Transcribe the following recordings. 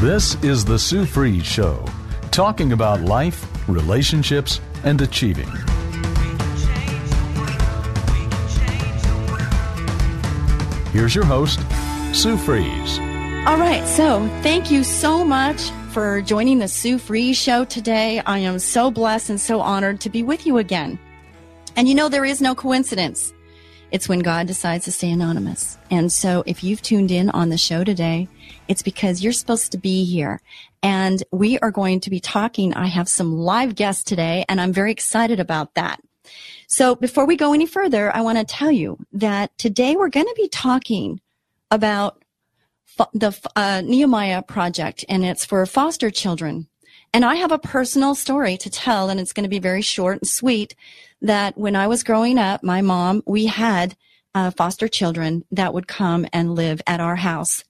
This is the Sue Fries Show, talking about life, relationships, and achieving. Here's your host, Sue Fries. All right, so thank you so much for joining the Sue Fries Show today. I am so blessed and so honored to be with you again. And you know, there is no coincidence. It's when God decides to stay anonymous. And so if you've tuned in on the show today, it's because you're supposed to be here. And we are going to be talking. I have some live guests today, and I'm very excited about that. So before we go any further, I want to tell you that today we're going to be talking about the uh, Nehemiah project, and it's for foster children. And I have a personal story to tell, and it's going to be very short and sweet. That when I was growing up, my mom, we had uh, foster children that would come and live at our house.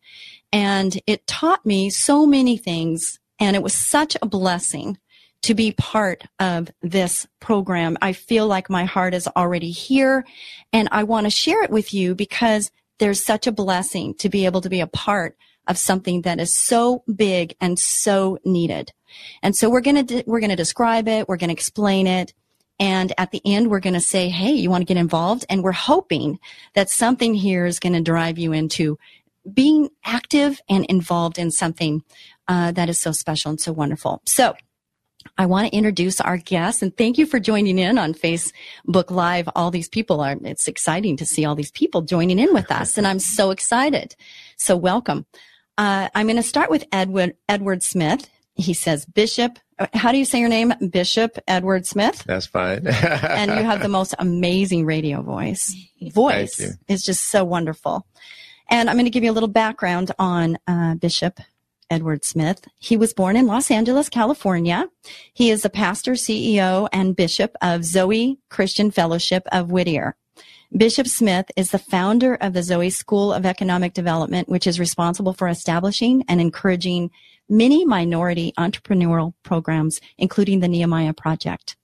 And it taught me so many things. And it was such a blessing to be part of this program. I feel like my heart is already here and I want to share it with you because there's such a blessing to be able to be a part of something that is so big and so needed. And so we're going to, we're going to describe it. We're going to explain it. And at the end, we're going to say, Hey, you want to get involved? And we're hoping that something here is going to drive you into being active and involved in something uh, that is so special and so wonderful. So I want to introduce our guests and thank you for joining in on Facebook Live. All these people are, it's exciting to see all these people joining in with us and I'm so excited. So welcome. Uh, I'm going to start with Edward, Edward Smith. He says, Bishop, how do you say your name? Bishop Edward Smith? That's fine. and you have the most amazing radio voice. Voice is just so wonderful. And I'm going to give you a little background on uh, Bishop Edward Smith. He was born in Los Angeles, California. He is a pastor, CEO, and bishop of Zoe Christian Fellowship of Whittier. Bishop Smith is the founder of the Zoe School of Economic Development, which is responsible for establishing and encouraging many minority entrepreneurial programs, including the Nehemiah Project.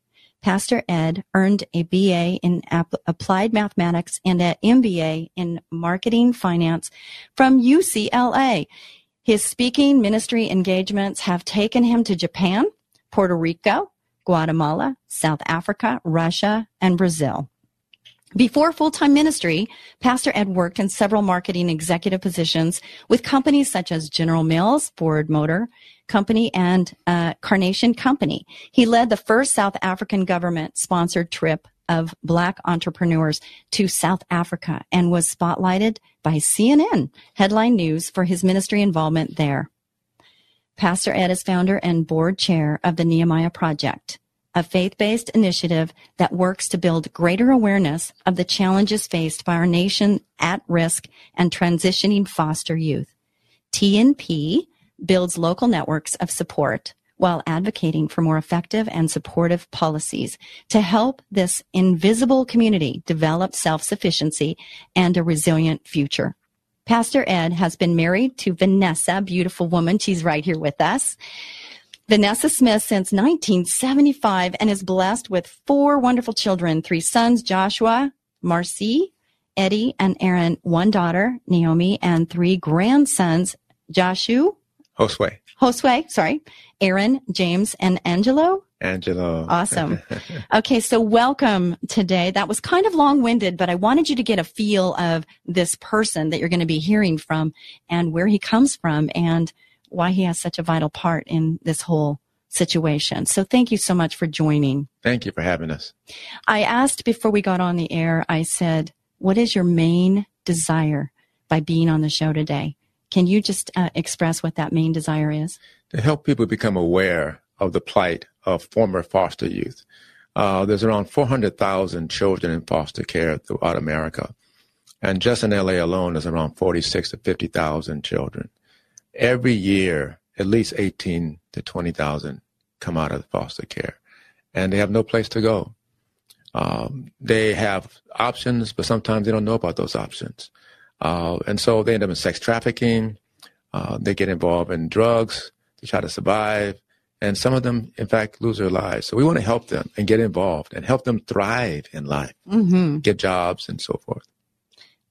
Pastor Ed earned a BA in applied mathematics and an MBA in marketing finance from UCLA. His speaking ministry engagements have taken him to Japan, Puerto Rico, Guatemala, South Africa, Russia, and Brazil. Before full-time ministry, Pastor Ed worked in several marketing executive positions with companies such as General Mills, Ford Motor Company, and uh, Carnation Company. He led the first South African government-sponsored trip of black entrepreneurs to South Africa and was spotlighted by CNN headline news for his ministry involvement there. Pastor Ed is founder and board chair of the Nehemiah Project a faith-based initiative that works to build greater awareness of the challenges faced by our nation at risk and transitioning foster youth. TNP builds local networks of support while advocating for more effective and supportive policies to help this invisible community develop self-sufficiency and a resilient future. Pastor Ed has been married to Vanessa, beautiful woman. She's right here with us. Vanessa Smith since 1975 and is blessed with four wonderful children, three sons, Joshua, Marcy, Eddie, and Aaron, one daughter, Naomi, and three grandsons, Joshua, Josue. Josue, sorry, Aaron, James, and Angelo. Angelo. Awesome. okay, so welcome today. That was kind of long winded, but I wanted you to get a feel of this person that you're going to be hearing from and where he comes from and why he has such a vital part in this whole situation. So thank you so much for joining. Thank you for having us. I asked before we got on the air, I said, what is your main desire by being on the show today? Can you just uh, express what that main desire is? To help people become aware of the plight of former foster youth. Uh, there's around 400,000 children in foster care throughout America. And just in LA alone, there's around 46 to 50,000 children. Every year, at least 18 to 20,000 come out of foster care and they have no place to go. Um, they have options, but sometimes they don't know about those options. Uh, and so they end up in sex trafficking. Uh, they get involved in drugs to try to survive. And some of them, in fact, lose their lives. So we want to help them and get involved and help them thrive in life, mm-hmm. get jobs and so forth.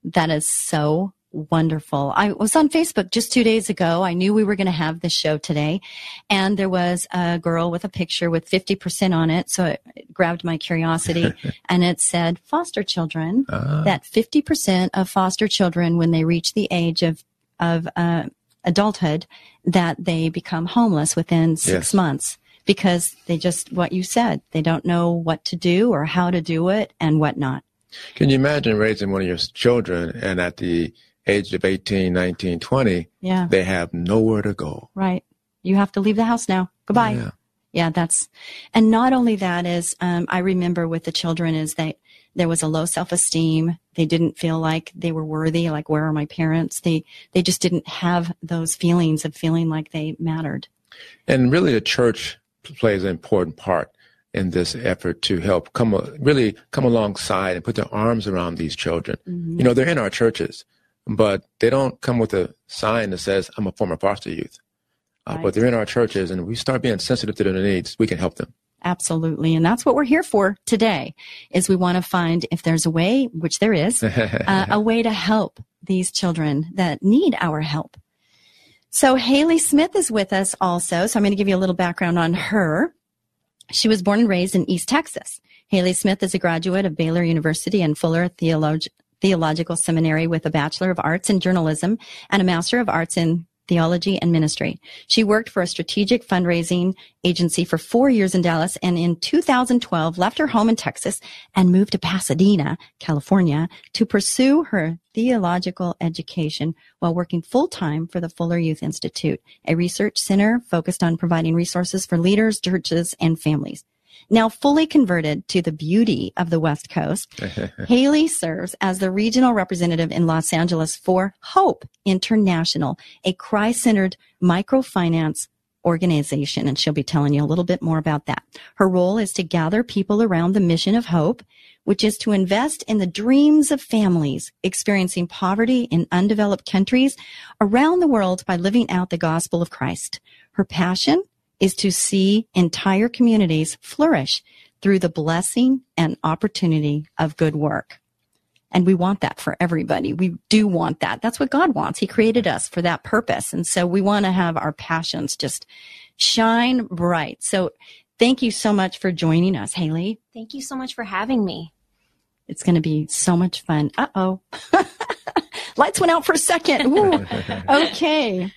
That is so wonderful. I was on Facebook just two days ago. I knew we were going to have this show today. And there was a girl with a picture with 50% on it. So it grabbed my curiosity. and it said foster children, uh. that 50% of foster children, when they reach the age of, of uh, adulthood, that they become homeless within six yes. months because they just, what you said, they don't know what to do or how to do it and whatnot. Can you imagine raising one of your children and at the age of 18, 19, 20, yeah. they have nowhere to go. Right. You have to leave the house now. Goodbye. Yeah. Yeah, that's, and not only that is, um, I remember with the children is that there was a low self-esteem. They didn't feel like they were worthy. Like, where are my parents? They, they just didn't have those feelings of feeling like they mattered. And really the church plays an important part in this effort to help come, really come alongside and put their arms around these children. Mm-hmm. You know, they're in our churches but they don't come with a sign that says, I'm a former foster youth. Uh, right. But they're in our churches, and we start being sensitive to their needs, we can help them. Absolutely. And that's what we're here for today is we want to find if there's a way, which there is, uh, a way to help these children that need our help. So Hayley Smith is with us also. So I'm going to give you a little background on her. She was born and raised in East Texas. Hayley Smith is a graduate of Baylor University and Fuller Theolog- Theological Seminary with a Bachelor of Arts in Journalism and a Master of Arts in Theology and Ministry. She worked for a strategic fundraising agency for four years in Dallas and in 2012 left her home in Texas and moved to Pasadena, California to pursue her theological education while working full time for the Fuller Youth Institute, a research center focused on providing resources for leaders, churches, and families. Now fully converted to the beauty of the West Coast, Hayley serves as the regional representative in Los Angeles for Hope International, a Christ-centered microfinance organization, and she'll be telling you a little bit more about that. Her role is to gather people around the mission of hope, which is to invest in the dreams of families experiencing poverty in undeveloped countries around the world by living out the gospel of Christ. Her passion is to see entire communities flourish through the blessing and opportunity of good work. And we want that for everybody. We do want that. That's what God wants. He created us for that purpose. And so we want to have our passions just shine bright. So thank you so much for joining us, Hayley. Thank you so much for having me. It's going to be so much fun. Uh oh. Lights went out for a second. Ooh. Okay.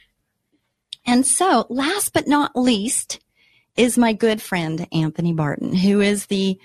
And so last but not least is my good friend, Anthony Barton, who is the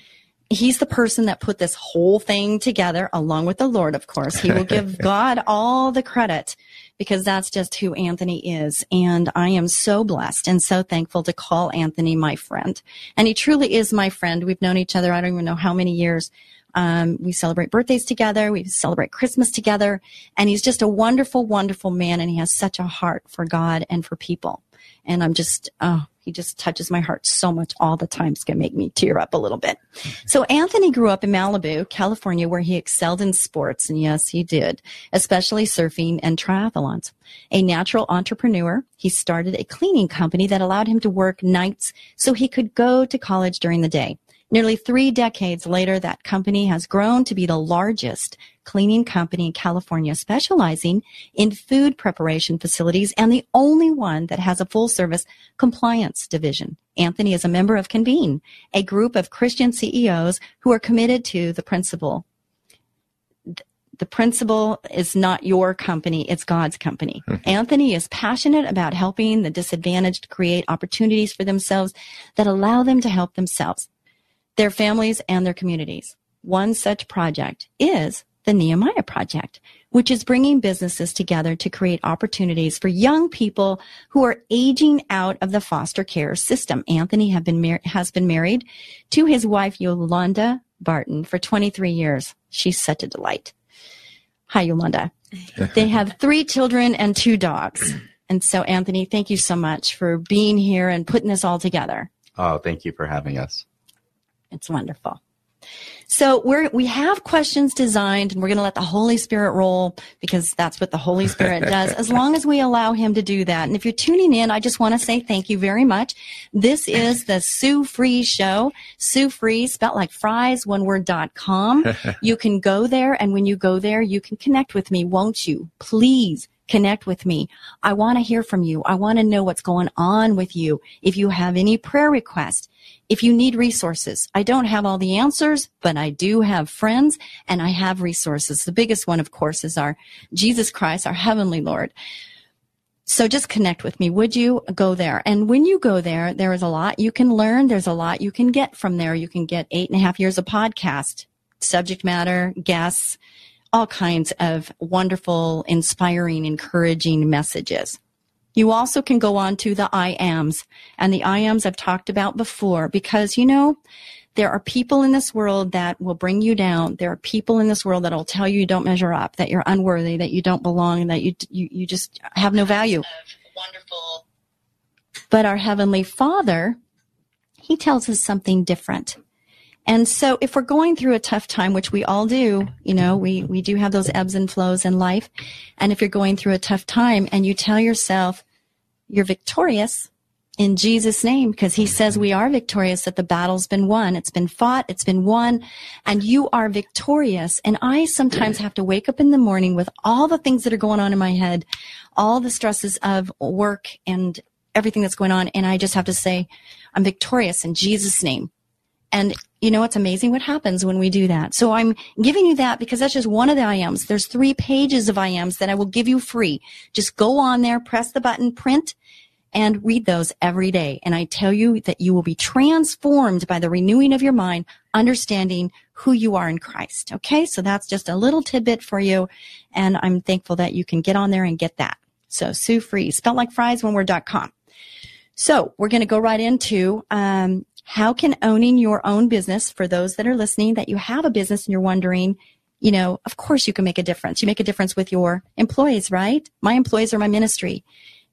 he's the person that put this whole thing together along with the Lord, of course. He will give God all the credit because that's just who Anthony is. And I am so blessed and so thankful to call Anthony my friend. And he truly is my friend. We've known each other. I don't even know how many years. Um, we celebrate birthdays together. We celebrate Christmas together. And he's just a wonderful, wonderful man. And he has such a heart for God and for people. And I'm just, oh, he just touches my heart so much all the time. It's going to make me tear up a little bit. So Anthony grew up in Malibu, California, where he excelled in sports. And yes, he did, especially surfing and triathlons. A natural entrepreneur, he started a cleaning company that allowed him to work nights so he could go to college during the day. Nearly three decades later, that company has grown to be the largest cleaning company in California specializing in food preparation facilities and the only one that has a full service compliance division. Anthony is a member of Convene, a group of Christian CEOs who are committed to the principle the principle is not your company, it's God's company. Mm-hmm. Anthony is passionate about helping the disadvantaged create opportunities for themselves that allow them to help themselves their families, and their communities. One such project is the Nehemiah Project, which is bringing businesses together to create opportunities for young people who are aging out of the foster care system. Anthony have been mar- has been married to his wife Yolanda Barton for 23 years. She's such a delight. Hi, Yolanda. they have three children and two dogs. And so, Anthony, thank you so much for being here and putting this all together. Oh, thank you for having us. It's wonderful. So we're, we have questions designed and we're going to let the Holy Spirit roll because that's what the Holy Spirit does as long as we allow him to do that. And if you're tuning in, I just want to say thank you very much. This is the Sue Fries show. Sue Fries, spelled like fries, one word dot com. you can go there and when you go there, you can connect with me, won't you? Please connect with me. I want to hear from you. I want to know what's going on with you. If you have any prayer requests, if you need resources, I don't have all the answers, but I do have friends and I have resources. The biggest one, of course, is our Jesus Christ, our heavenly Lord. So just connect with me. Would you go there? And when you go there, there is a lot you can learn. There's a lot you can get from there. You can get eight and a half years of podcast, subject matter, guests, all kinds of wonderful, inspiring, encouraging messages. You also can go on to the I ams and the I ams I've talked about before because you know, there are people in this world that will bring you down. There are people in this world that will tell you you don't measure up, that you're unworthy, that you don't belong, that you, you, you just have no value. Wonderful. But our Heavenly Father, He tells us something different. And so if we're going through a tough time, which we all do, you know, we, we do have those ebbs and flows in life. And if you're going through a tough time and you tell yourself you're victorious in Jesus' name, because he says we are victorious, that the battle's been won. It's been fought. It's been won and you are victorious. And I sometimes have to wake up in the morning with all the things that are going on in my head, all the stresses of work and everything that's going on. And I just have to say, I'm victorious in Jesus' name. And you know, it's amazing what happens when we do that. So I'm giving you that because that's just one of the IMs. There's three pages of IMs that I will give you free. Just go on there, press the button, print, and read those every day. And I tell you that you will be transformed by the renewing of your mind, understanding who you are in Christ. Okay. So that's just a little tidbit for you. And I'm thankful that you can get on there and get that. So Sue Fries, spelled like fries, one word.com. So we're going to go right into um, how can owning your own business, for those that are listening, that you have a business and you're wondering, you know, of course you can make a difference. You make a difference with your employees, right? My employees are my ministry.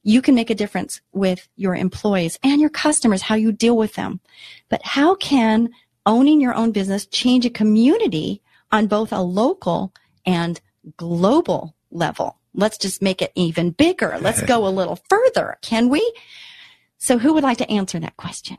You can make a difference with your employees and your customers, how you deal with them. But how can owning your own business change a community on both a local and global level? Let's just make it even bigger. Let's go a little further. Can we? So who would like to answer that question?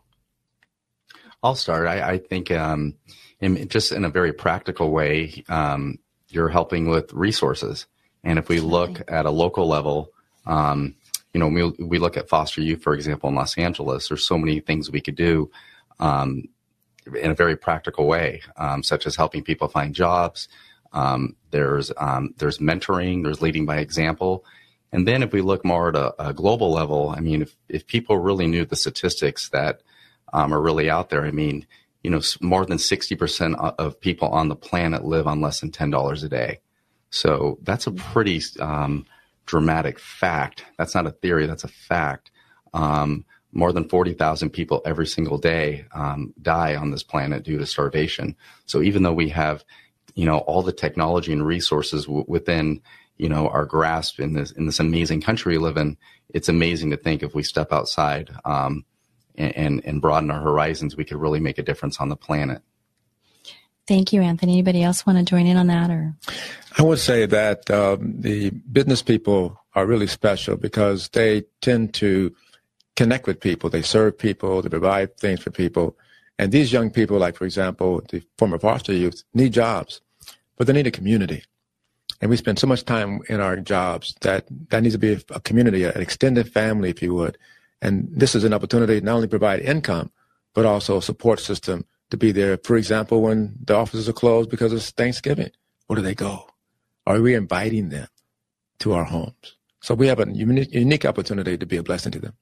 I'll start. I, I think um, in, just in a very practical way, um, you're helping with resources. And if we look at a local level, um, you know, we, we look at foster youth, for example, in Los Angeles, there's so many things we could do um, in a very practical way, um, such as helping people find jobs. Um, there's there's mentoring, there's leading by example. And then if we look more at a, a global level, I mean, if, if people really knew the statistics that um, are really out there. I mean, you know, more than 60% of people on the planet live on less than $10 a day. So that's a pretty um, dramatic fact. That's not a theory, that's a fact. Um, more than 40,000 people every single day um, die on this planet due to starvation. So even though we have, you know, all the technology and resources w- within, you know, our grasp in this in this amazing country we live in, it's amazing to think if we step outside um, and, and broaden our horizons, we could really make a difference on the planet. Thank you, Anthony. Anybody else want to join in on that? Or I would say that um, the business people are really special because they tend to connect with people. They serve people. They provide things for people. And these young people, like for example, the former foster youth, need jobs, but they need a community. And we spend so much time in our jobs that that needs to be a community, an extended family, if you would, and this is an opportunity to not only provide income, but also a support system to be there. For example, when the offices are closed because it's Thanksgiving, where do they go? Are we inviting them to our homes? So we have a unique opportunity to be a blessing to them.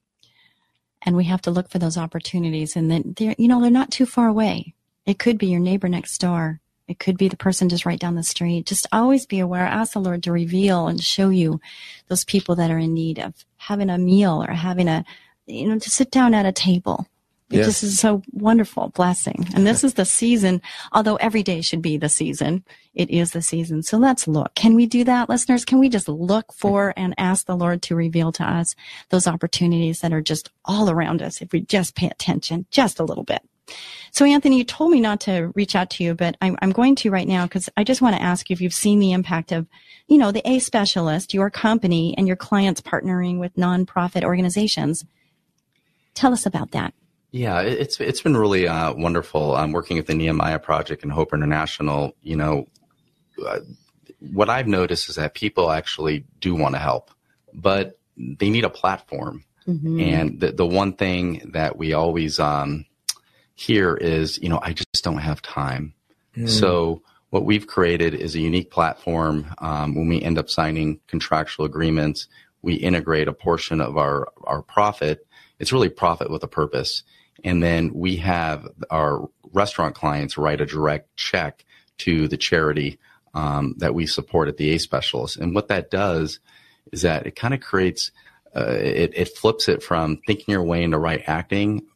And we have to look for those opportunities. And then they're, you know, they're not too far away. It could be your neighbor next door. It could be the person just right down the street. Just always be aware. Ask the Lord to reveal and show you those people that are in need of having a meal or having a, you know, to sit down at a table. It yes. just is so wonderful blessing. And this is the season, although every day should be the season, it is the season. So let's look. Can we do that, listeners? Can we just look for and ask the Lord to reveal to us those opportunities that are just all around us if we just pay attention just a little bit? So, Anthony, you told me not to reach out to you, but I'm, I'm going to right now because I just want to ask you if you've seen the impact of, you know, the A specialist, your company, and your clients partnering with nonprofit organizations. Tell us about that. Yeah, it's it's been really uh, wonderful. I'm working at the Nehemiah Project and Hope International. You know, uh, what I've noticed is that people actually do want to help, but they need a platform. Mm-hmm. And the the one thing that we always um, here is, you know, I just don't have time. Mm. So what we've created is a unique platform. Um, when we end up signing contractual agreements, we integrate a portion of our, our profit. It's really profit with a purpose. And then we have our restaurant clients write a direct check to the charity um, that we support at the A Specialist. And what that does is that it kind of creates, uh, it, it flips it from thinking your way into right acting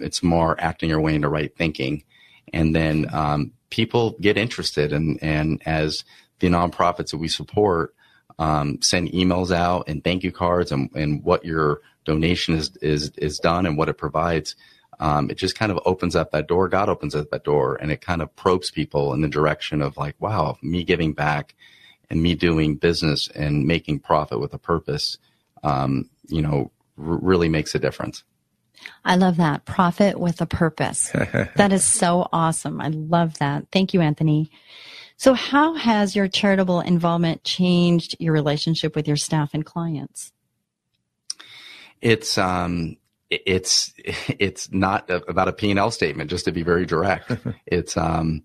it's more acting your way into right thinking. And then um, people get interested, and and as the nonprofits that we support um, send emails out and thank you cards and, and what your donation is is is done and what it provides. Um, it just kind of opens up that door. God opens up that door, and it kind of probes people in the direction of like, wow, me giving back and me doing business and making profit with a purpose. Um, you know, r- really makes a difference. I love that. Profit with a purpose. that is so awesome. I love that. Thank you, Anthony. So, how has your charitable involvement changed your relationship with your staff and clients? It's um, it's it's not about a P&L statement. Just to be very direct, it's um,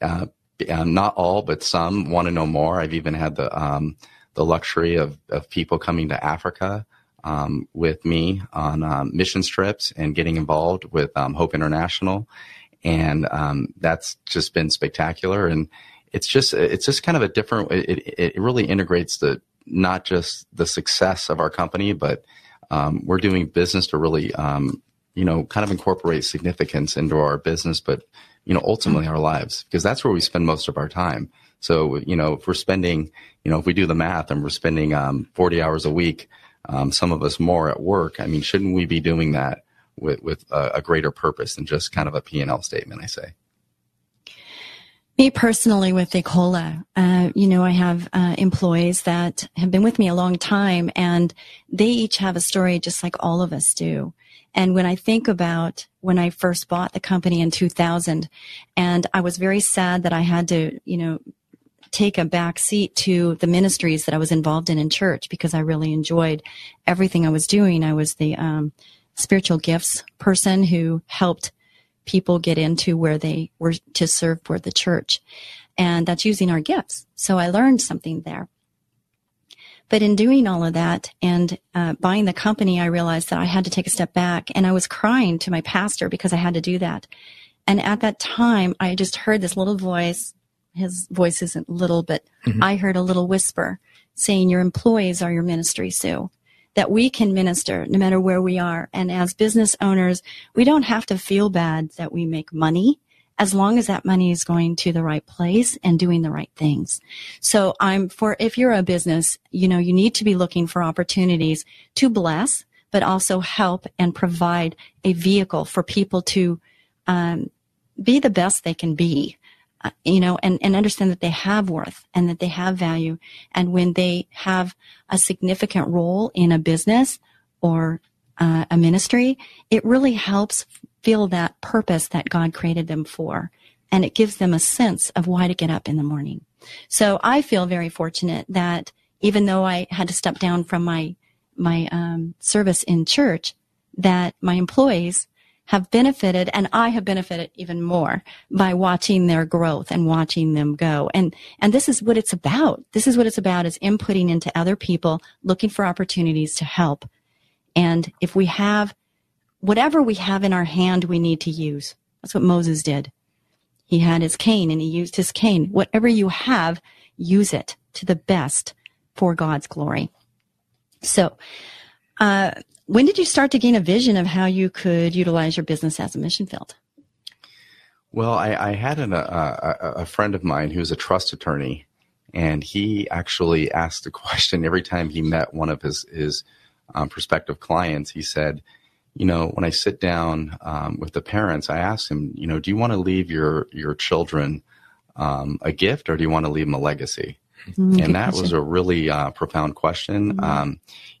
uh, not all, but some want to know more. I've even had the um, the luxury of of people coming to Africa um, with me on um, mission trips and getting involved with um, Hope International, and um, that's just been spectacular. And it's just it's just kind of a different. It, it really integrates the not just the success of our company, but um, we're doing business to really um, you know kind of incorporate significance into our business, but you know ultimately our lives because that's where we spend most of our time. So you know if we're spending you know if we do the math and we're spending 40 hours a week um, some of us more at work. I mean, shouldn't we be doing that with, with a, a greater purpose than just kind of a P&L statement, I say? Me personally with Ecola, uh, you know, I have uh, employees that have been with me a long time and they each have a story just like all of us do. And when I think about when I first bought the company in 2000 and I was very sad that I had to, you know, take a back seat to the ministries that I was involved in in church because I really enjoyed everything I was doing. I was the um, spiritual gifts person who helped people get into where they were to serve for the church. And that's using our gifts. So I learned something there. But in doing all of that and uh, buying the company, I realized that I had to take a step back and I was crying to my pastor because I had to do that. And at that time, I just heard this little voice his voice isn't little, but mm-hmm. I heard a little whisper saying, Your employees are your ministry, Sue. That we can minister no matter where we are. And as business owners, we don't have to feel bad that we make money as long as that money is going to the right place and doing the right things. So I'm for, if you're a business, you know, you need to be looking for opportunities to bless, but also help and provide a vehicle for people to, um, be the best they can be you know, and, and understand that they have worth and that they have value. And when they have a significant role in a business or uh, a ministry, it really helps feel that purpose that God created them for. And it gives them a sense of why to get up in the morning. So I feel very fortunate that even though I had to step down from my, my, um, service in church, that my employees have benefited and I have benefited even more by watching their growth and watching them go. And, and this is what it's about. This is what it's about is inputting into other people, looking for opportunities to help. And if we have whatever we have in our hand, we need to use. That's what Moses did. He had his cane and he used his cane. Whatever you have, use it to the best for God's glory. So, uh, when did you start to gain a vision of how you could utilize your business as a mission field? Well, I, I had an, a, a friend of mine who's a trust attorney, and he actually asked a question every time he met one of his his um, prospective clients. He said, "You know, when I sit down um, with the parents, I ask them, you know, do you want to leave your your children um, a gift, or do you want to leave them a legacy?" Mm, and that was a really uh, profound question. Mm-hmm.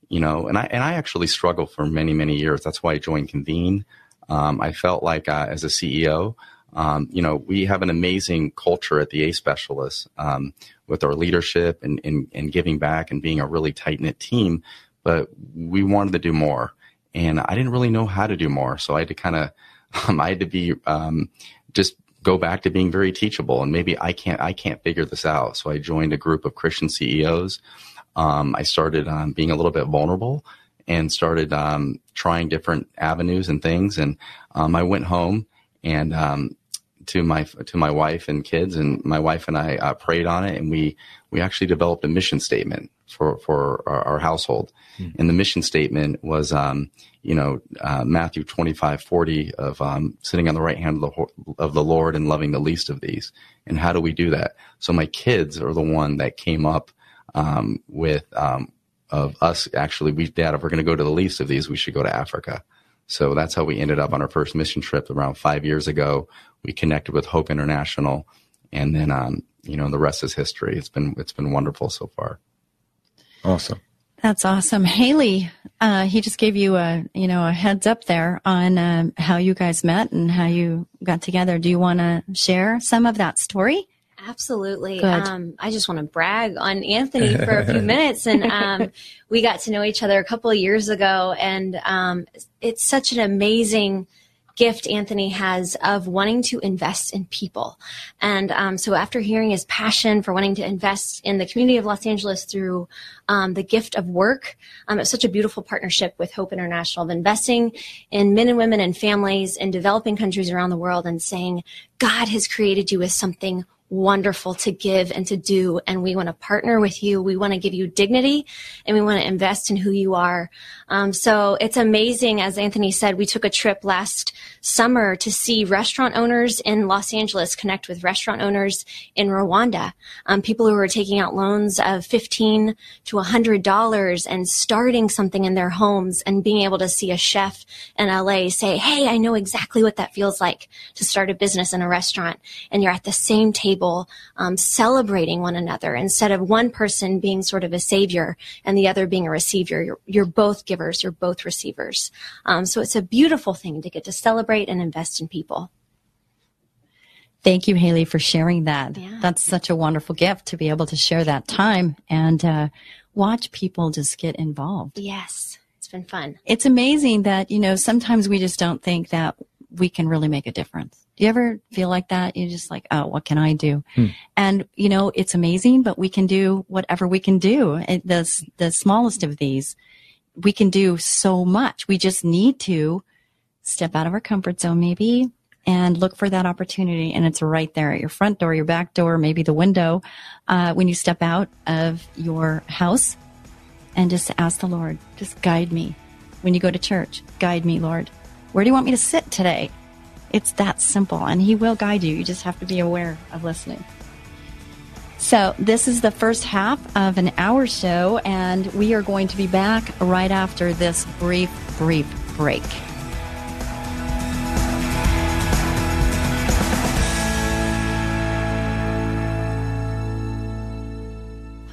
You know, and I and I actually struggled for many many years. That's why I joined Convene. Um, I felt like uh, as a CEO, um, you know, we have an amazing culture at the A Specialists um, with our leadership and, and, and giving back and being a really tight knit team. But we wanted to do more, and I didn't really know how to do more. So I had to kind of, um, I had to be um, just go back to being very teachable. And maybe I can't, I can't figure this out. So I joined a group of Christian CEOs. Um, I started um, being a little bit vulnerable and started trying different avenues and things. And I went home and um, to my to my wife and kids, and my wife and I uh, prayed on it, and we we actually developed a mission statement for for our, our household, mm. and the mission statement was, um, you know, uh, Matthew twenty five forty of um, sitting on the right hand of the of the Lord and loving the least of these, and how do we do that? So my kids are the one that came up um, with um, of us actually, we dad, if we're going to go to the least of these, we should go to Africa. So that's how we ended up on our first mission trip around five years ago. We connected with Hope International, and then um, you know the rest is history. It's been it's been wonderful so far. Awesome. That's awesome, Hayley. Uh, he just gave you a you know a heads up there on um, how you guys met and how you got together. Do you want to share some of that story? Absolutely. Um, I just want to brag on Anthony for a few minutes. And um, we got to know each other a couple of years ago. And um, it's such an amazing gift Anthony has of wanting to invest in people. And um, so after hearing his passion for wanting to invest in the community of Los Angeles through um, the gift of work, um, it's such a beautiful partnership with Hope International of investing in men and women and families in developing countries around the world and saying, God has created you with something wonderful to give and to do. And we want to partner with you. We want to give you dignity and we want to invest in who you are. Um, so it's amazing. As Anthony said, we took a trip last summer to see restaurant owners in Los Angeles connect with restaurant owners in Rwanda. Um, people who are taking out loans of 15 to $100 and starting something in their homes and being able to see a chef in LA say, Hey, I know exactly what that feels like to start a business in a restaurant. And you're at the same table table um, celebrating one another instead of one person being sort of a savior and the other being a receiver. You're, you're both givers, you're both receivers. Um, so it's a beautiful thing to get to celebrate and invest in people. Thank you, Hayley, for sharing that. Yeah. That's such a wonderful gift to be able to share that time and uh, watch people just get involved. Yes, it's been fun. It's amazing that, you know, sometimes we just don't think that we can really make a difference. Do you ever feel like that? You're just like, oh, what can I do? Hmm. And you know, it's amazing, but we can do whatever we can do. It, the the smallest of these, we can do so much. We just need to step out of our comfort zone, maybe, and look for that opportunity. And it's right there at your front door, your back door, maybe the window. Uh, when you step out of your house, and just ask the Lord, just guide me. When you go to church, guide me, Lord. Where do you want me to sit today? It's that simple, and He will guide you. You just have to be aware of listening. So, this is the first half of an hour show, and we are going to be back right after this brief, brief break.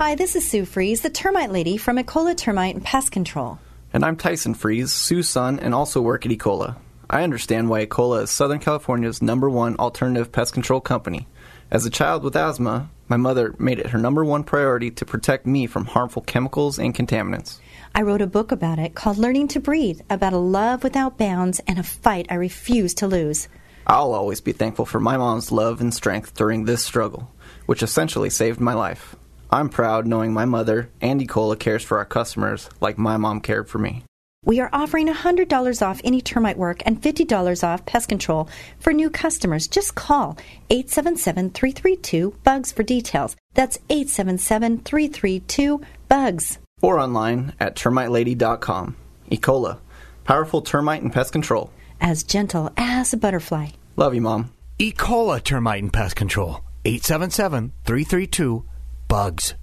Hi, this is Sue Fries, the termite lady from Ecola Termite and Pest Control. And I'm Tyson Fries, Sue's son, and also work at Ecola. I understand why Ecola is Southern California's number one alternative pest control company. As a child with asthma, my mother made it her number one priority to protect me from harmful chemicals and contaminants. I wrote a book about it called Learning to Breathe, about a love without bounds and a fight I refuse to lose. I'll always be thankful for my mom's love and strength during this struggle, which essentially saved my life. I'm proud knowing my mother, and Ecola, cares for our customers like my mom cared for me. We are offering $100 off any termite work and $50 off pest control for new customers. Just call 877 332 BUGS for details. That's 877 332 BUGS. Or online at termitelady.com. Ecola, powerful termite and pest control. As gentle as a butterfly. Love you, Mom. Ecola Termite and Pest Control. 877 332 BUGS.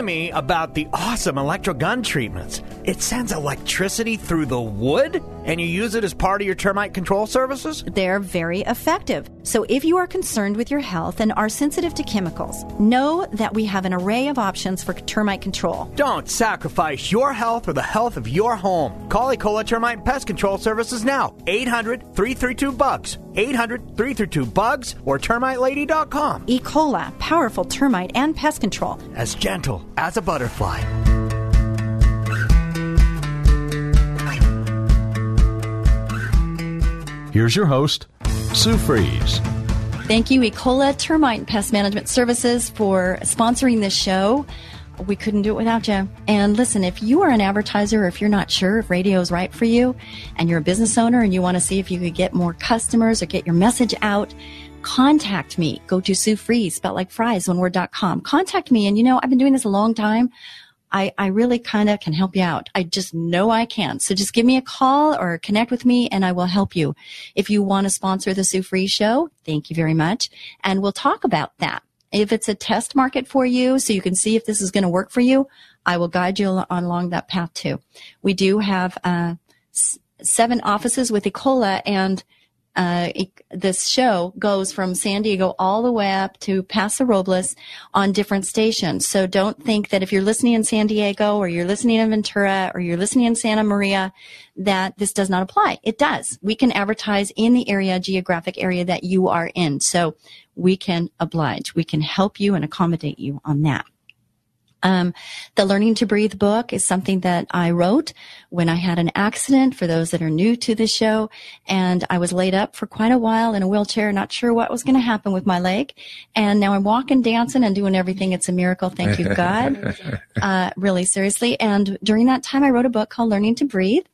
me about the awesome electro gun treatments. It sends electricity through the wood, and you use it as part of your termite control services? They're very effective. So if you are concerned with your health and are sensitive to chemicals, know that we have an array of options for termite control. Don't sacrifice your health or the health of your home. Call Ecola Termite Pest Control Services now. 800 332 BUGS. 800 332 BUGS or termitelady.com. Ecola, powerful termite and pest control. As gentle as a butterfly. Here's your host, Sue Fries. Thank you, Ecola Termite Pest Management Services, for sponsoring this show. We couldn't do it without you. And listen, if you are an advertiser or if you're not sure if radio is right for you and you're a business owner and you want to see if you could get more customers or get your message out, contact me. Go to Sue Fries, spelled like fries, one word.com. Contact me. And you know, I've been doing this a long time. I, I really kind of can help you out. I just know I can. So just give me a call or connect with me and I will help you. If you want to sponsor the Sue Fries show, thank you very much. And we'll talk about that. If it's a test market for you, so you can see if this is going to work for you, I will guide you on along that path too. We do have uh, s- seven offices with Ecola and uh, this show goes from San Diego all the way up to Paso Robles on different stations. So don't think that if you're listening in San Diego or you're listening in Ventura or you're listening in Santa Maria, that this does not apply. It does. We can advertise in the area, geographic area that you are in. So we can oblige. We can help you and accommodate you on that. Um, the Learning to Breathe book is something that I wrote when I had an accident for those that are new to the show. And I was laid up for quite a while in a wheelchair, not sure what was going to happen with my leg. And now I'm walking, dancing, and doing everything. It's a miracle. Thank you, God. uh, really, seriously. And during that time, I wrote a book called Learning to Breathe.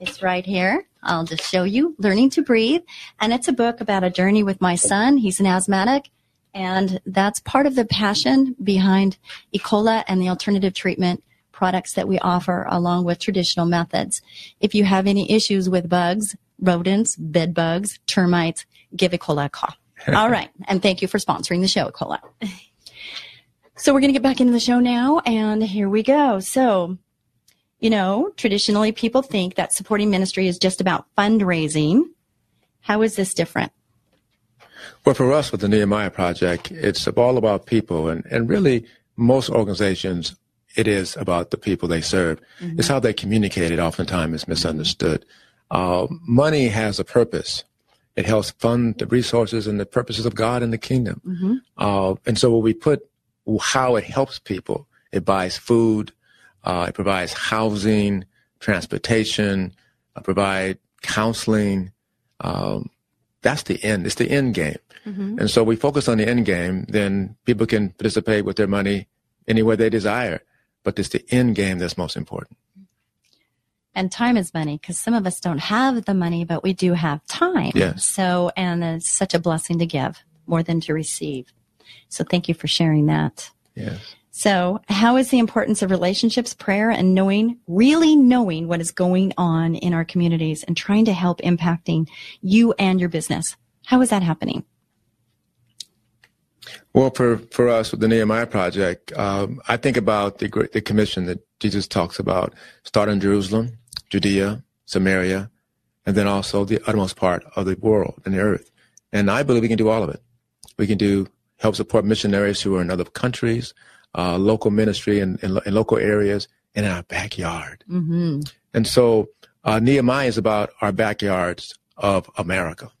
It's right here. I'll just show you Learning to Breathe. And it's a book about a journey with my son. He's an asthmatic and that's part of the passion behind Ecola and the alternative treatment products that we offer along with traditional methods. If you have any issues with bugs, rodents, bed bugs, termites, give Ecola a call. All right. And thank you for sponsoring the show, Ecola. So we're going to get back into the show now and here we go. So, you know, traditionally people think that supporting ministry is just about fundraising. How is this different? Well, for us with the Nehemiah Project, it's all about people, and, and really most organizations, it is about the people they serve. Mm-hmm. It's how they communicate it oftentimes is misunderstood. Uh, money has a purpose. It helps fund the resources and the purposes of God and the kingdom. Mm-hmm. Uh, and so when we put how it helps people, it buys food, uh, it provides housing, transportation, uh, provide counseling, um, that's the end. It's the end game. Mm-hmm. And so we focus on the end game, then people can participate with their money any way they desire. But it's the end game that's most important. And time is money because some of us don't have the money, but we do have time. Yes. So, and it's such a blessing to give more than to receive. So thank you for sharing that. Yes. So, how is the importance of relationships, prayer, and knowing, really knowing what is going on in our communities and trying to help impacting you and your business? How is that happening? Well, for, for us with the Nehemiah Project, um, I think about the the commission that Jesus talks about, start in Jerusalem, Judea, Samaria, and then also the uttermost part of the world and the earth. And I believe we can do all of it. We can do help support missionaries who are in other countries, uh, local ministry in, in, in, local areas, and in our backyard. Mm-hmm. And so Uh, Nehemiah is about our backyards of America.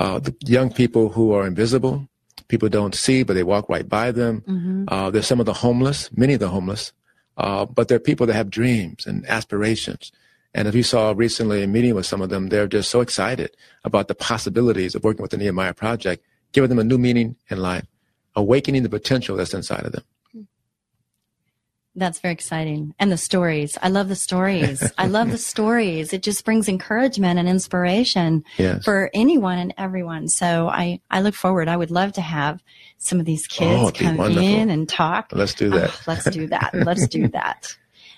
Uh, the young people who are invisible, people don't see, but they walk right by them. Mm-hmm. Uh, there's some of the homeless, many of the homeless, uh, but there are people that have dreams and aspirations. And as we saw recently in meeting with some of them, they're just so excited about the possibilities of working with the Nehemiah Project, giving them a new meaning in life, awakening the potential that's inside of them. That's very exciting. And the stories. I love the stories. I love the stories. It just brings encouragement and inspiration yes. for anyone and everyone. So I, I look forward. I would love to have some of these kids oh, come in and talk. Let's do that. Oh, let's do that. let's do that.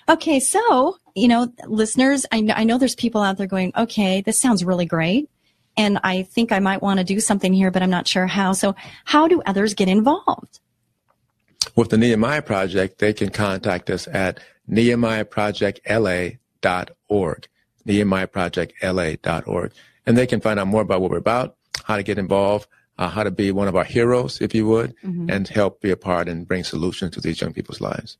Okay. So, you know, listeners, I know, I know there's people out there going, okay, this sounds really great. And I think I might want to do something here, but I'm not sure how. So how do others get involved? With the Nehemiah Project, they can contact us at nehemiahprojectla.org, nehemiahprojectla.org. And they can find out more about what we're about, how to get involved, uh, how to be one of our heroes, if you would, mm-hmm. and help be a part and bring solutions to these young people's lives.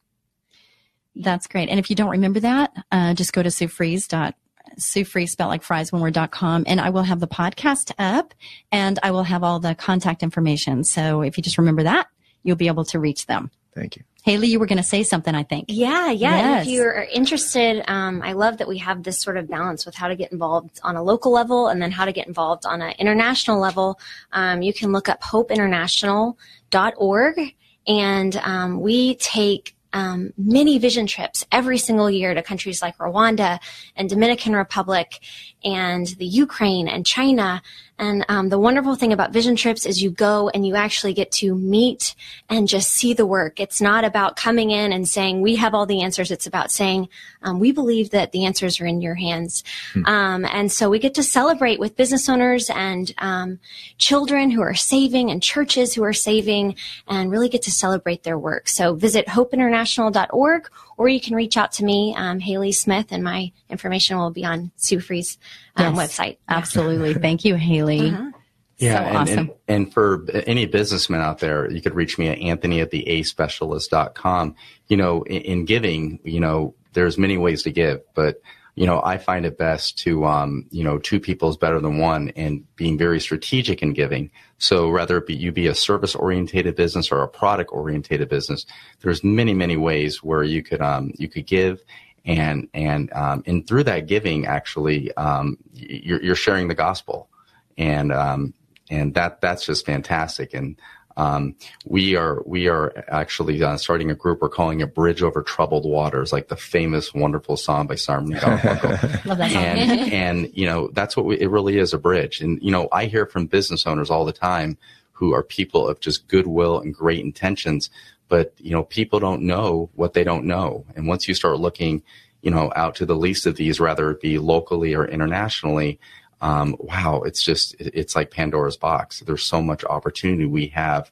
That's great. And if you don't remember that, uh, just go to SueFries. Sue Fries, spelled like fries, one word.com. And I will have the podcast up and I will have all the contact information. So if you just remember that, you'll be able to reach them. Thank you. Hayley, you were going to say something, I think. Yeah, yeah. Yes. If you're interested, um, I love that we have this sort of balance with how to get involved on a local level and then how to get involved on an international level. Um, you can look up hopeinternational.org and um, we take um, many vision trips every single year to countries like Rwanda and Dominican Republic and the Ukraine and China and um, the wonderful thing about vision trips is you go and you actually get to meet and just see the work. It's not about coming in and saying, we have all the answers. It's about saying, um, we believe that the answers are in your hands. Hmm. Um, and so we get to celebrate with business owners and um, children who are saving and churches who are saving and really get to celebrate their work. So visit hopeinternational.org or you can reach out to me, um, Hayley Smith, and my information will be on Sue Fries' um, yes, website. Absolutely. Thank you, Hayley. Uh-huh. Yeah, so and, awesome. and, and, for any businessman out there, you could reach me at anthony at the a-specialist.com. You know, in, in giving, you know, there's many ways to give, but you know, I find it best to, um, you know, two people is better than one and being very strategic in giving. So rather be, you be a service orientated business or a product orientated business, there's many, many ways where you could, um, you could give and, and, um, and through that giving, actually, um, you're, you're sharing the gospel and, um, and that, that's just fantastic. And, um, we are we are actually uh, starting a group. We're calling it Bridge Over Troubled Waters, like the famous, wonderful song by Simon Garfunkel. Love that song. And, and you know that's what we, it really is a bridge. And you know I hear from business owners all the time who are people of just goodwill and great intentions, but you know people don't know what they don't know. And once you start looking, you know, out to the least of these, rather it be locally or internationally, um, wow, it's just it's like Pandora's box. There's so much opportunity we have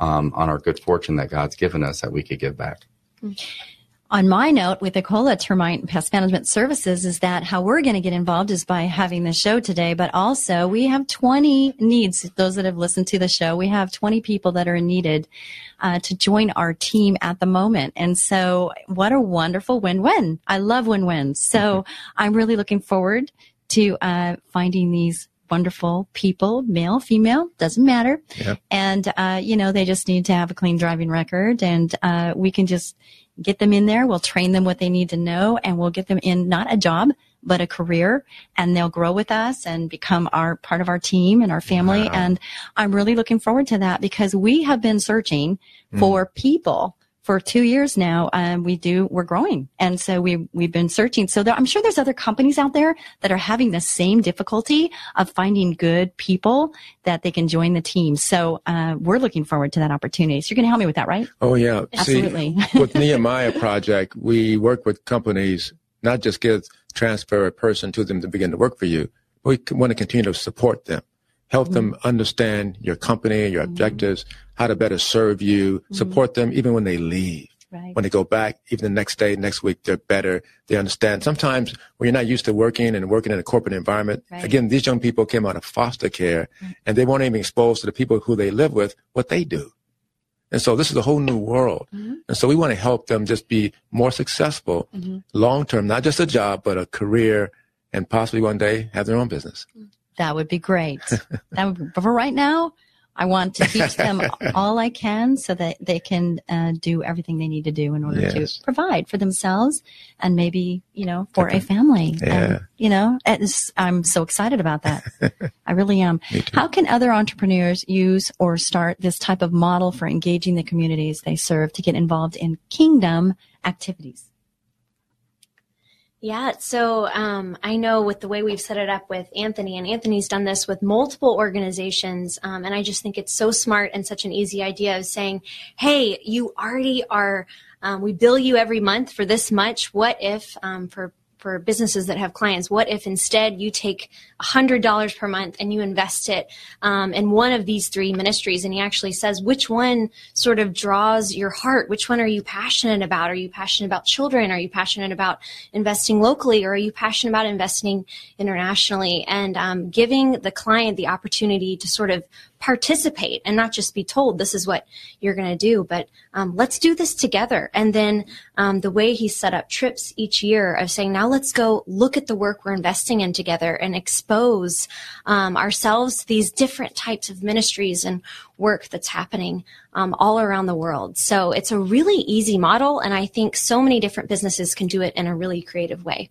um, on our good fortune that God's given us that we could give back. On my note with Ecola Termite and Pest Management Services is that how we're going to get involved is by having the show today, but also we have 20 needs. Those that have listened to the show, we have 20 people that are needed uh, to join our team at the moment. And so what a wonderful win-win. I love win-wins. So mm-hmm. I'm really looking forward to uh, finding these wonderful people, male, female, doesn't matter. Yep. And, uh, you know, they just need to have a clean driving record and, uh, we can just get them in there. We'll train them what they need to know and we'll get them in not a job, but a career and they'll grow with us and become our part of our team and our family. Wow. And I'm really looking forward to that because we have been searching mm. for people for two years now, um, we do, we're growing. And so we, we've been searching. So there, I'm sure there's other companies out there that are having the same difficulty of finding good people that they can join the team. So, uh, we're looking forward to that opportunity. So you're going to help me with that, right? Oh, yeah. Absolutely. See, with Nehemiah Project, we work with companies, not just give transfer a person to them to begin to work for you. We want to continue to support them help mm-hmm. them understand your company, your mm-hmm. objectives, how to better serve you, mm-hmm. support them even when they leave. Right. When they go back, even the next day, next week, they're better. They understand. Sometimes when you're not used to working and working in a corporate environment, right. again, these young people came out of foster care and they weren't even exposed to the people who they live with, what they do. And so this is a whole new world. Mm-hmm. And so we want to help them just be more successful mm-hmm. long term, not just a job, but a career and possibly one day have their own business. That would be great. that would, but for right now, I want to teach them all I can so that they can uh, do everything they need to do in order yes. to provide for themselves and maybe, you know, for okay. a family. Yeah. And, you know, I'm so excited about that. I really am. How can other entrepreneurs use or start this type of model for engaging the communities they serve to get involved in kingdom activities? Yeah, so um, I know with the way we've set it up with Anthony, and Anthony's done this with multiple organizations, um, and I just think it's so smart and such an easy idea of saying, hey, you already are, um, we bill you every month for this much. What if um, for for businesses that have clients, what if instead you take $100 per month and you invest it um, in one of these three ministries? And he actually says, which one sort of draws your heart? Which one are you passionate about? Are you passionate about children? Are you passionate about investing locally? Or are you passionate about investing internationally? And um, giving the client the opportunity to sort of participate and not just be told this is what you're going to do, but um, let's do this together. And then um, the way he set up trips each year of saying, now let's go look at the work we're investing in together and expose um, ourselves to these different types of ministries and work that's happening um, all around the world. So it's a really easy model, and I think so many different businesses can do it in a really creative way.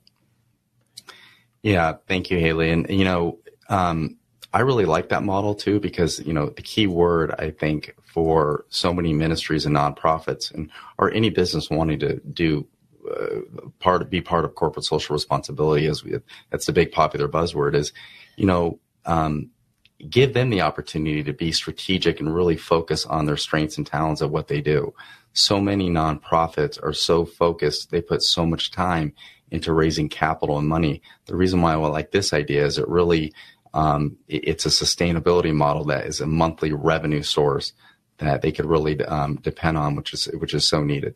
Yeah, thank you, Hayley. And you know, um, I really like that model too because you know the key word I think for so many ministries and nonprofits and or any business wanting to do uh, part be part of corporate social responsibility as we that's the big popular buzzword is you know um, give them the opportunity to be strategic and really focus on their strengths and talents of what they do. So many nonprofits are so focused; they put so much time into raising capital and money. The reason why I like this idea is it really um, it's a sustainability model that is a monthly revenue source that they could really um, depend on, which is which is so needed.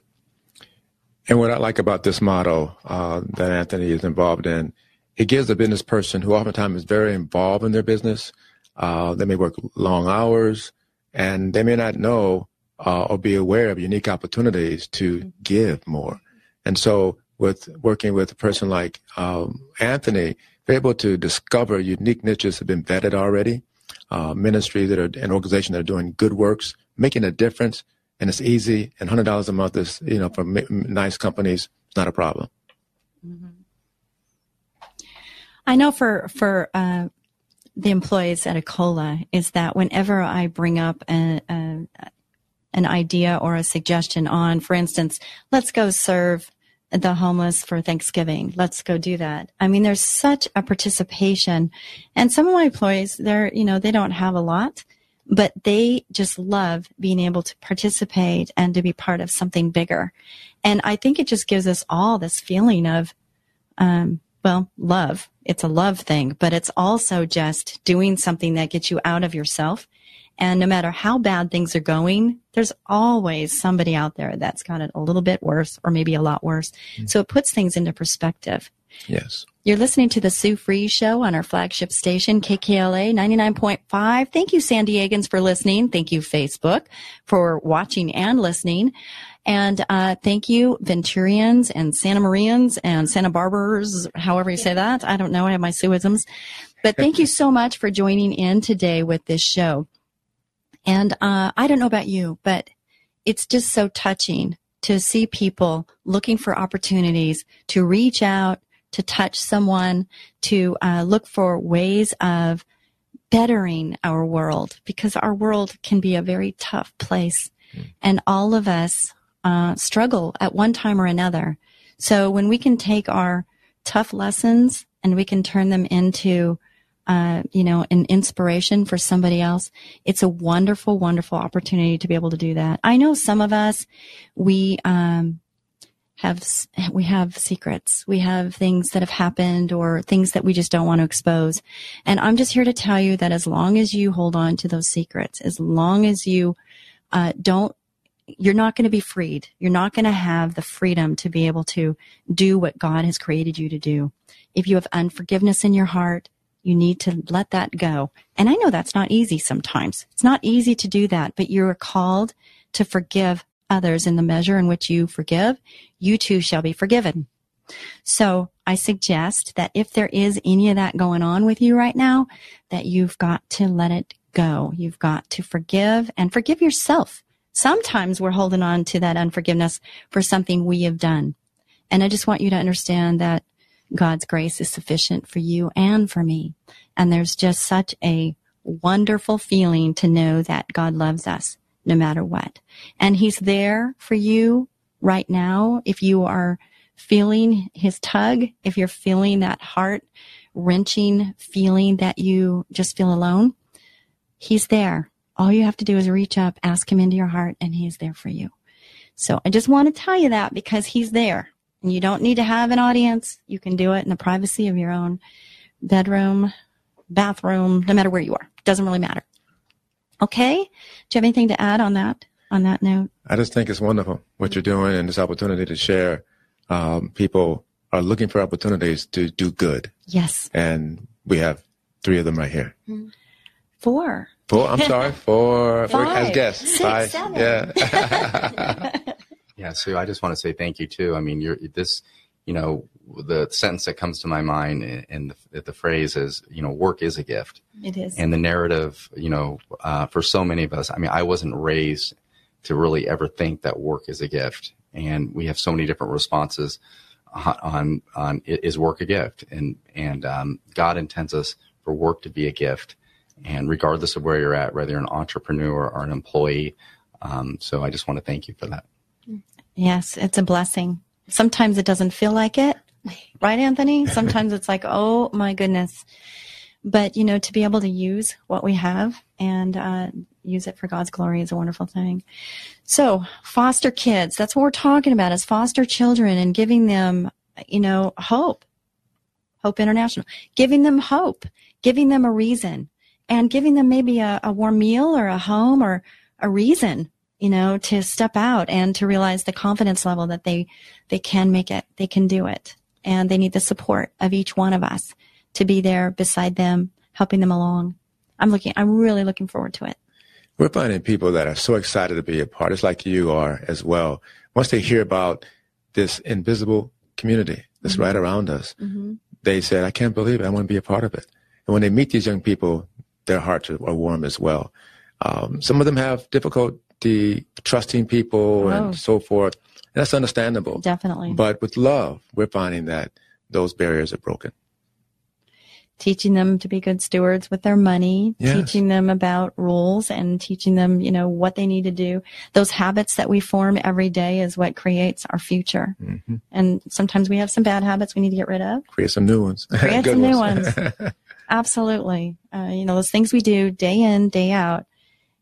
And what I like about this model uh, that Anthony is involved in, it gives a business person who oftentimes is very involved in their business. Uh, they may work long hours, and they may not know uh, or be aware of unique opportunities to give more. And so, with working with a person like um, Anthony, they're able to discover unique niches that have been vetted already, uh, ministries that are an organization that are doing good works, making a difference, and it's easy. And hundred dollars a month is, you know, for nice companies, it's not a problem. Mm-hmm. I know for for uh, the employees at Ecola is that whenever I bring up a, a, an idea or a suggestion on, for instance, let's go serve the homeless for Thanksgiving. Let's go do that. I mean, there's such a participation and some of my employees, they're, you know, they don't have a lot, but they just love being able to participate and to be part of something bigger. And I think it just gives us all this feeling of, um, well, love. It's a love thing, but it's also just doing something that gets you out of yourself and no matter how bad things are going, there's always somebody out there that's got it a little bit worse or maybe a lot worse. Mm-hmm. So it puts things into perspective. Yes. You're listening to the Sue Fries Show on our flagship station, KKLA 99.5. Thank you, San Diegans, for listening. Thank you, Facebook, for watching and listening. And uh, thank you, Venturians and Santa Marians and Santa Barbars, however you say that. I don't know. I have my Suisms. But thank you so much for joining in today with this show. And uh, I don't know about you, but it's just so touching to see people looking for opportunities to reach out, to touch someone, to uh, look for ways of bettering our world because our world can be a very tough place. Mm. And all of us uh, struggle at one time or another. So when we can take our tough lessons and we can turn them into uh, you know, an inspiration for somebody else, it's a wonderful, wonderful opportunity to be able to do that. I know some of us, we, um, have, we have secrets. We have things that have happened or things that we just don't want to expose. And I'm just here to tell you that as long as you hold on to those secrets, as long as you, uh, don't you're not going to be freed. You're not going to have the freedom to be able to do what God has created you to do. If you have unforgiveness in your heart, you need to let that go. And I know that's not easy sometimes. It's not easy to do that, but you're called to forgive others in the measure in which you forgive. You too shall be forgiven. So I suggest that if there is any of that going on with you right now, that you've got to let it go. You've got to forgive and forgive yourself. Sometimes we're holding on to that unforgiveness for something we have done. And I just want you to understand that God's grace is sufficient for you and for me. And there's just such a wonderful feeling to know that God loves us no matter what. And He's there for you right now. If you are feeling His tug, if you're feeling that heart wrenching feeling that you just feel alone, He's there. All you have to do is reach up, ask Him into your heart, and He's there for you. So I just want to tell you that because He's there. And you don't need to have an audience. You can do it in the privacy of your own bedroom, bathroom, no matter where you are. It Doesn't really matter. Okay. Do you have anything to add on that? On that note, I just think it's wonderful what you're doing and this opportunity to share. Um, people are looking for opportunities to do good. Yes. And we have three of them right here. Four. Four. I'm sorry. Four. four Five, as guests. six, Five. seven. Yeah. Yeah, Sue, I just want to say thank you too. I mean, you're this, you know, the sentence that comes to my mind and the, the phrase is, you know, work is a gift. It is. And the narrative, you know, uh, for so many of us, I mean, I wasn't raised to really ever think that work is a gift. And we have so many different responses on, on, on is work a gift? And, and, um, God intends us for work to be a gift. And regardless of where you're at, whether you're an entrepreneur or an employee. Um, so I just want to thank you for that. Yes, it's a blessing. Sometimes it doesn't feel like it, right, Anthony? Sometimes it's like, oh my goodness. But, you know, to be able to use what we have and uh, use it for God's glory is a wonderful thing. So, foster kids, that's what we're talking about is foster children and giving them, you know, hope. Hope International. Giving them hope, giving them a reason, and giving them maybe a, a warm meal or a home or a reason you know, to step out and to realize the confidence level that they, they can make it. They can do it. And they need the support of each one of us to be there beside them, helping them along. I'm looking, I'm really looking forward to it. We're finding people that are so excited to be a part, just like you are as well. Once they hear about this invisible community that's Mm-hmm. right around us, they said, I can't believe it. I want to be a part of it. And when they meet these young people, their hearts are, warm as well. Um, some of them have difficulty trusting people Oh. and so forth. And that's understandable. Definitely. But with love, we're finding that those barriers are broken. Teaching them to be good stewards with their money, Yes. teaching them about rules and teaching them, you know, what they need to do. Those habits that we form every day is what creates our future. Mm-hmm. And sometimes we have some bad habits we need to get rid of. Create some new ones. Create some new ones. ones. Absolutely. Uh, you know, those things we do day in, day out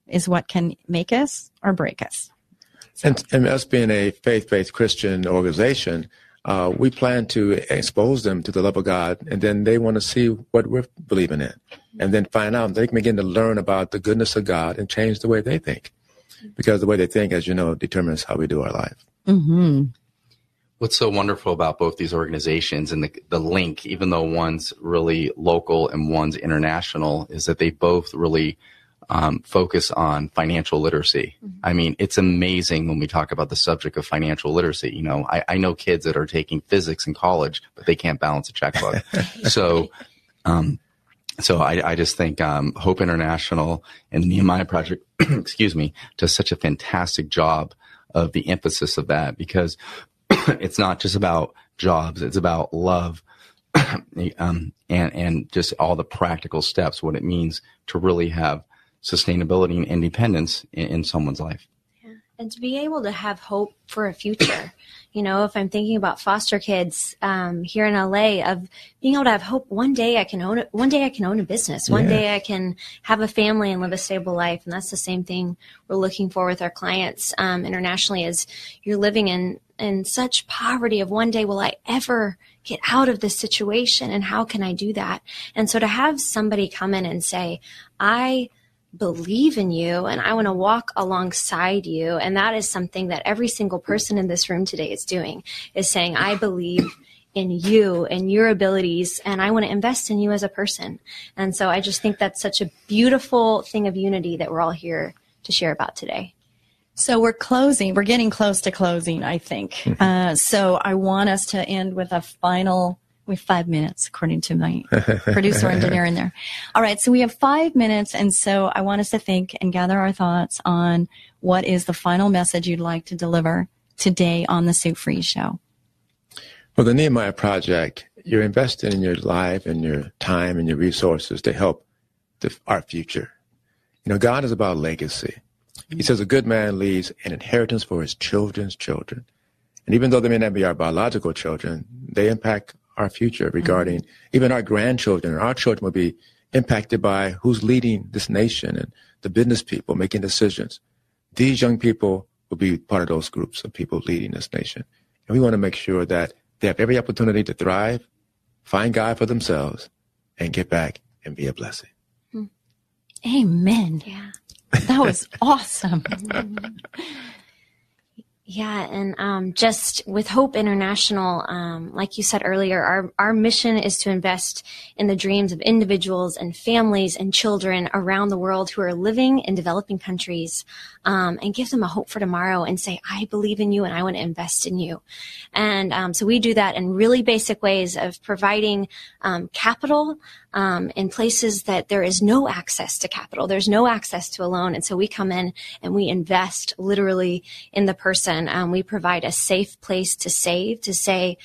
is what can make us or break us. And, and us being a faith-based Christian organization, uh, we plan to expose them to the love of God, and then they want to see what we're believing in, and then find out they can begin to learn about the goodness of God and change the way they think, because the way they think, as you know, determines how we do our life. Mm-hmm. What's so wonderful about both these organizations and the, the link, even though one's really local and one's international, is that they both really um, focus on financial literacy. I mean, it's amazing when we talk about the subject of financial literacy. You know, I, I know kids that are taking physics in college, but they can't balance a checkbook. so, um, so I, I just think um, Hope International and the Nehemiah Project, excuse me, does such a fantastic job of the emphasis of that because it's not just about jobs; it's about love, um, and and just all the practical steps, what it means to really have sustainability and independence in, in someone's life. Yeah. and to be able to have hope for a future. You know, if I'm thinking about foster kids um, here in LA, of being able to have hope. One day I can own it. One day I can own a business. One Yeah. day I can have a family and live a stable life. And that's the same thing we're looking for with our clients um, internationally. Is you're living in in such poverty of one day will I ever get out of this situation and how can I do that? And so to have somebody come in and say, I believe in you and I want to walk alongside you. And that is something that every single person in this room today is doing is saying, I believe in you and your abilities and I want to invest in you as a person. And so I just think that's such a beautiful thing of unity that we're all here to share about today. So we're closing. We're getting close to closing, I think. Uh, so I want us to end with a final We have five minutes, according to my producer engineer in there. All right, so we have five minutes, and so I want us to think and gather our thoughts on what is the final message you'd like to deliver today on the Sue Fries Show. Well, the Nehemiah Project, you're investing in your life and your time and your resources to help the, our future. You know, God is about legacy. He says a good man leaves an inheritance for his children's children. And even though they may not be our biological children, they impact our future regarding mm-hmm. even our grandchildren. and Our children will be impacted by who's leading this nation and the business people making decisions. These young people will be part of those groups of people leading this nation. And we want to make sure that they have every opportunity to thrive, find God for themselves, and get back and be a blessing. Hmm. Amen. Yeah. That was awesome. Yeah, and um, just with Hope International, um, like you said earlier, our, our mission is to invest in the dreams of individuals and families and children around the world who are living in developing countries um, and give them a hope for tomorrow and say, I believe in you and I want to invest in you. And um, so we do that in really basic ways of providing um, capital um, in places that there is no access to capital. There's no access to a loan. And so we come in and we invest literally in the person. Um, we provide a safe place to save, to say,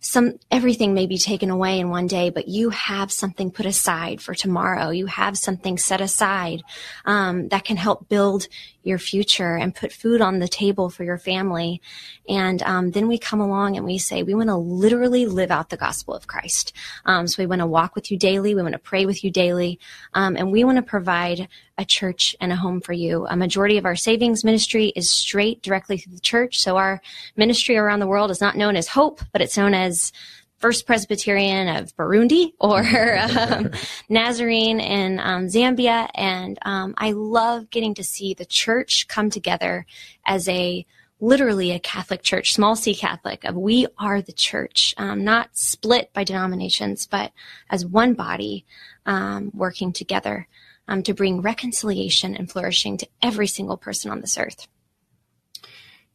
some everything may be taken away in one day, but you have something put aside for tomorrow. You have something set aside um, that can help build your future and put food on the table for your family. And um, then we come along and we say we want to literally live out the gospel of Christ. Um, so we want to walk with you daily. We want to pray with you daily, um, and we want to provide a church and a home for you. A majority of our savings ministry is straight directly through the church. So our ministry around the world is not known as Hope, but it's known as First Presbyterian of Burundi or um, Nazarene in um, Zambia. And um, I love getting to see the church come together as a literally a Catholic church, small c Catholic, of we are the church, um, not split by denominations, but as one body um, working together um, to bring reconciliation and flourishing to every single person on this earth.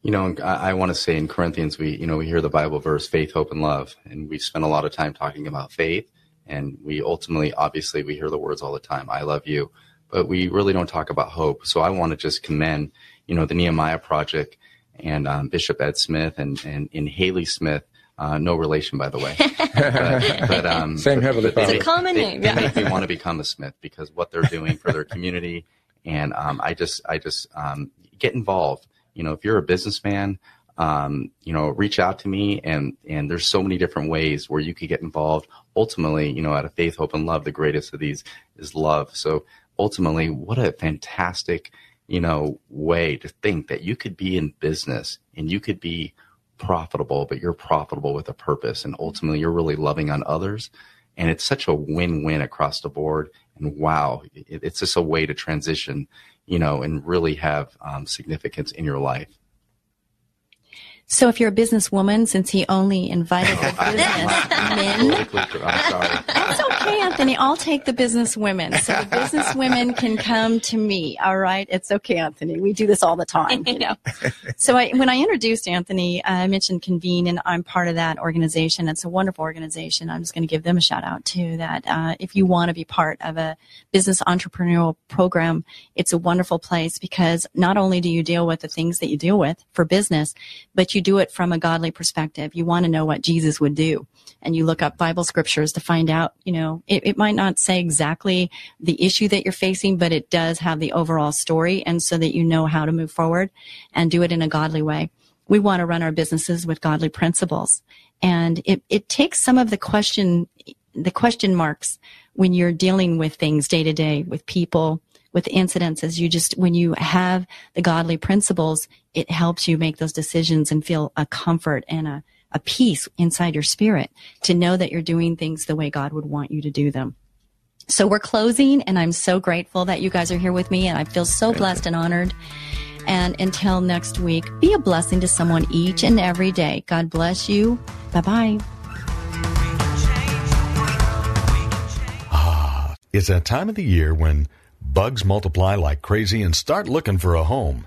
You know, I, I want to say in Corinthians, we, you know, we hear the Bible verse, faith, hope, and love. And we spend a lot of time talking about faith. And we ultimately, obviously, we hear the words all the time, I love you. But we really don't talk about hope. So I want to just commend, you know, the Nehemiah Project and um, Bishop Ed Smith and, and, and Hayley Smith. Uh, no relation, by the way. but, but, um, Same heavenly It's a common they, name. They make me want to become a Smith because what they're doing for their community, and um, I just, I just um, get involved you know, if you're a businessman, um, you know, reach out to me and, and there's so many different ways where you could get involved. Ultimately, you know, out of faith, hope, and love, the greatest of these is love. So ultimately, what a fantastic, you know, way to think that you could be in business and you could be profitable, but you're profitable with a purpose. And ultimately, you're really loving on others. And it's such a win-win across the board. And wow, it, it's just a way to transition you know, and really have um, significance in your life. So if you're a businesswoman, since he only invited the businessmen, I'm sorry. That's okay, Anthony. I'll take the business women. So the business women can come to me. All right. It's okay, Anthony. We do this all the time, you know. so I, when I introduced Anthony, I mentioned Convene and I'm part of that organization. It's a wonderful organization. I'm just going to give them a shout out too that, uh, if you want to be part of a business entrepreneurial program, it's a wonderful place because not only do you deal with the things that you deal with for business, but you do it from a godly perspective. You want to know what Jesus would do. And you look up Bible scriptures to find out, you know, it, it might not say exactly the issue that you're facing, but it does have the overall story. And so that you know how to move forward and do it in a godly way. We want to run our businesses with godly principles. And it, it takes some of the question, the question marks when you're dealing with things day to day with people, with incidents incidences. You just, when you have the godly principles, it helps you make those decisions and feel a comfort and a, a peace inside your spirit to know that you're doing things the way God would want you to do them. So we're closing and I'm so grateful that you guys are here with me and I feel so blessed and honored. And until next week, be a blessing to someone each and every day. God bless you. Bye bye. Ah, it's that time of the year when Bugs multiply like crazy and start looking for a home.